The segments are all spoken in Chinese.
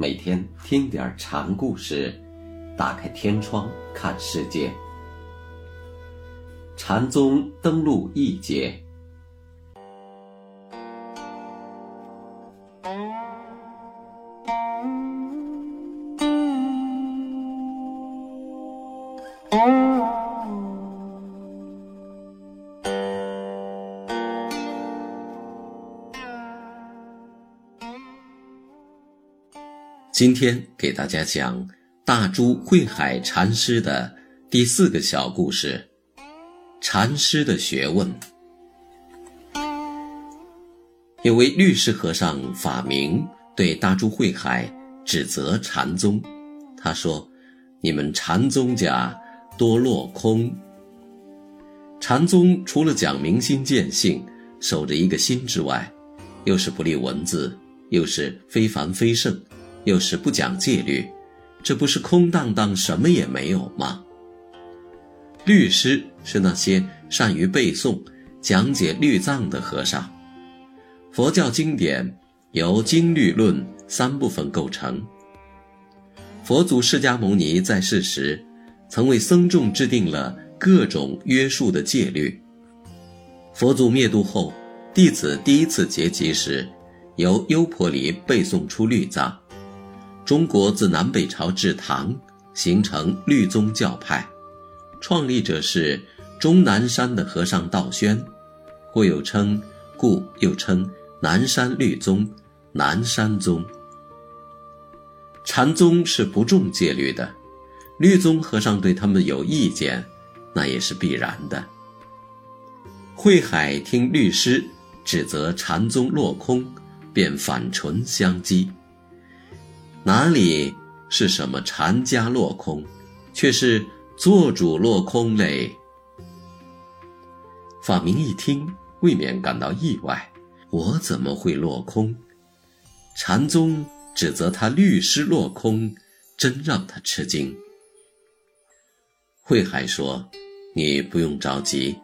每天听点禅故事，打开天窗看世界。禅宗登陆一节。今天给大家讲大珠慧海禅师的第四个小故事：禅师的学问。有位律师和尚法明对大珠慧海指责禅宗，他说：“你们禅宗家多落空。禅宗除了讲明心见性、守着一个心之外，又是不立文字，又是非凡非圣。”又是不讲戒律，这不是空荡荡什么也没有吗？律师是那些善于背诵、讲解律藏的和尚。佛教经典由经律论三部分构成。佛祖释迦牟尼在世时，曾为僧众制定了各种约束的戒律。佛祖灭度后，弟子第一次结集时，由优婆离背诵出律藏。中国自南北朝至唐，形成律宗教派，创立者是终南山的和尚道宣，故又称，故又称南山律宗、南山宗。禅宗是不重戒律的，律宗和尚对他们有意见，那也是必然的。慧海听律师指责禅宗落空，便反唇相讥。哪里是什么禅家落空，却是做主落空嘞？法明一听，未免感到意外：我怎么会落空？禅宗指责他律师落空，真让他吃惊。慧海说：“你不用着急，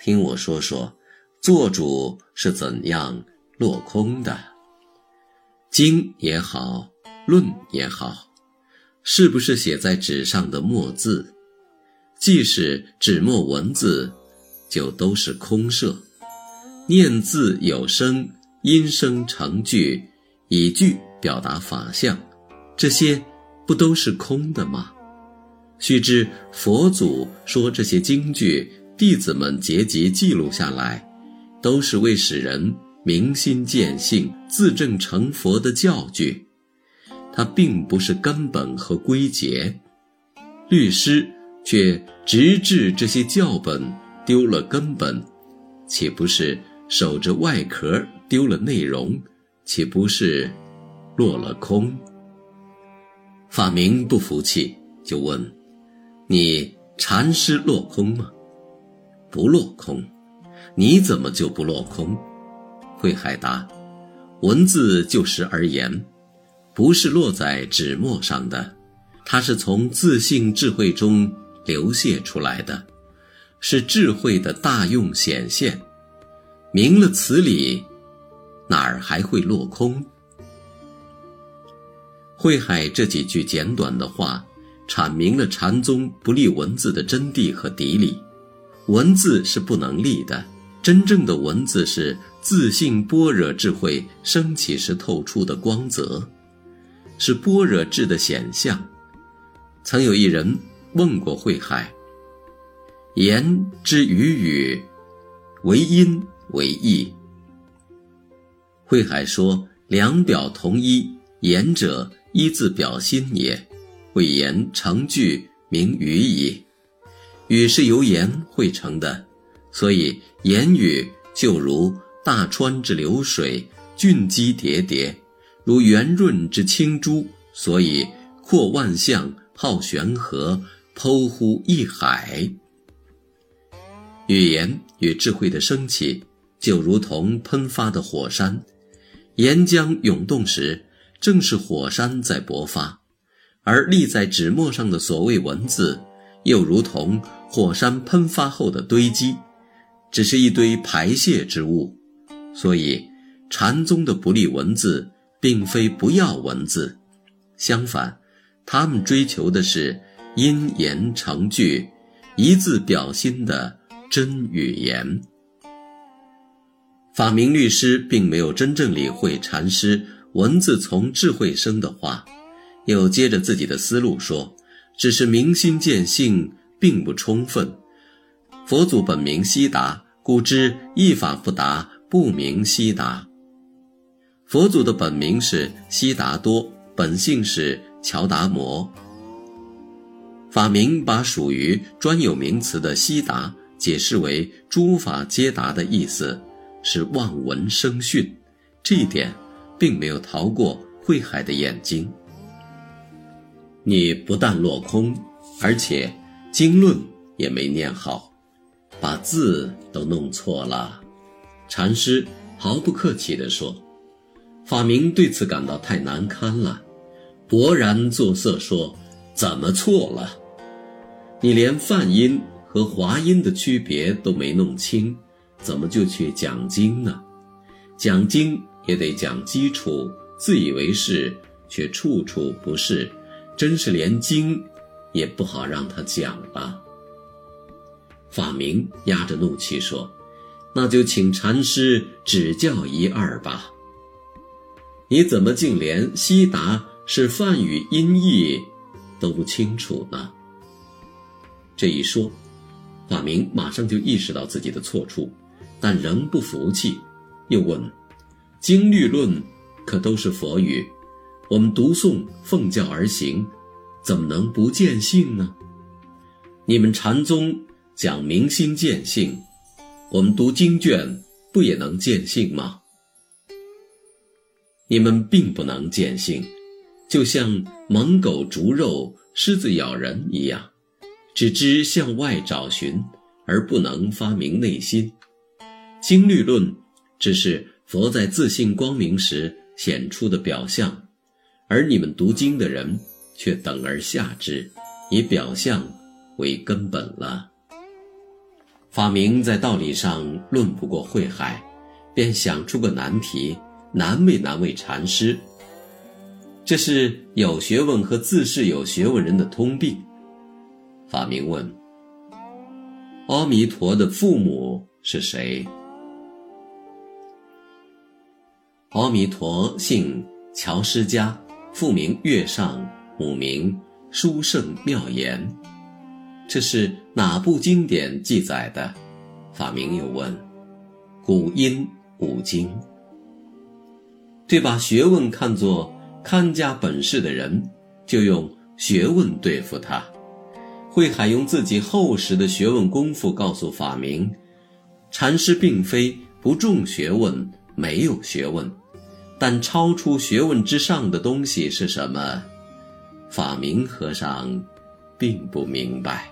听我说说，做主是怎样落空的。经也好。”论也好，是不是写在纸上的墨字？即使纸墨文字，就都是空设。念字有声，音声成句，以句表达法相，这些不都是空的吗？须知佛祖说这些经句，弟子们结集记录下来，都是为使人明心见性、自证成佛的教具。它并不是根本和归结，律师却直至这些教本丢了根本，岂不是守着外壳丢了内容？岂不是落了空？法明不服气，就问：“你禅师落空吗？”“不落空。”“你怎么就不落空？”慧海答：“文字就实而言。”不是落在纸墨上的，它是从自信智慧中流泻出来的，是智慧的大用显现。明了此理，哪儿还会落空？慧海这几句简短的话，阐明了禅宗不立文字的真谛和底理。文字是不能立的，真正的文字是自信般若智慧升起时透出的光泽。是般若智的显象。曾有一人问过慧海：“言之于语，为音为义。”慧海说：“两表同一，言者一字表心也，谓言成句名语矣。语是由言汇成的，所以言语就如大川之流水，峻积叠叠。”如圆润之青珠，所以阔万象，浩玄河，剖乎一海。语言与智慧的升起，就如同喷发的火山，岩浆涌动时，正是火山在勃发；而立在纸墨上的所谓文字，又如同火山喷发后的堆积，只是一堆排泄之物。所以，禅宗的不立文字。并非不要文字，相反，他们追求的是因言成句、一字表心的真语言。法明律师并没有真正理会禅师文字从智慧生的话，又接着自己的思路说：“只是明心见性，并不充分。佛祖本名悉达，故知一法不达，不明悉达。佛祖的本名是悉达多，本性是乔达摩。法明把属于专有名词的悉达解释为诸法皆达的意思。”是望闻生讯，这一点并没有逃过慧海的眼睛。你不但落空，而且经论也没念好，把字都弄错了。禅师毫不客气地说：“法明对此感到太难堪了，勃然作色说：‘怎么错了？你连梵音和华音的区别都没弄清。’”怎么就去讲经呢？讲经也得讲基础，自以为是却处处不是，真是连经也不好让他讲了。法明压着怒气说：“那就请禅师指教一二吧。你怎么竟连悉达是梵语音译都不清楚呢？”这一说，法明马上就意识到自己的错处。但仍不服气，又问：“经律论可都是佛语？我们读诵奉教而行，怎么能不见性呢？你们禅宗讲明心见性，我们读经卷不也能见性吗？你们并不能见性，就像猛狗逐肉、狮子咬人一样，只知向外找寻，而不能发明内心。”经律论只是佛在自信光明时显出的表象，而你们读经的人却等而下之，以表象为根本了。法明在道理上论不过慧海，便想出个难题，难为难为禅师。这是有学问和自恃有学问人的通病。法明问：阿弥陀的父母是谁？阿弥陀姓乔师家，父名月上，母名殊胜妙言。这是哪部经典记载的？法明又问。古音五经。对把学问看作看家本事的人，就用学问对付他。慧海用自己厚实的学问功夫告诉法明，禅师并非不重学问，没有学问。但超出学问之上的东西是什么？法明和尚并不明白。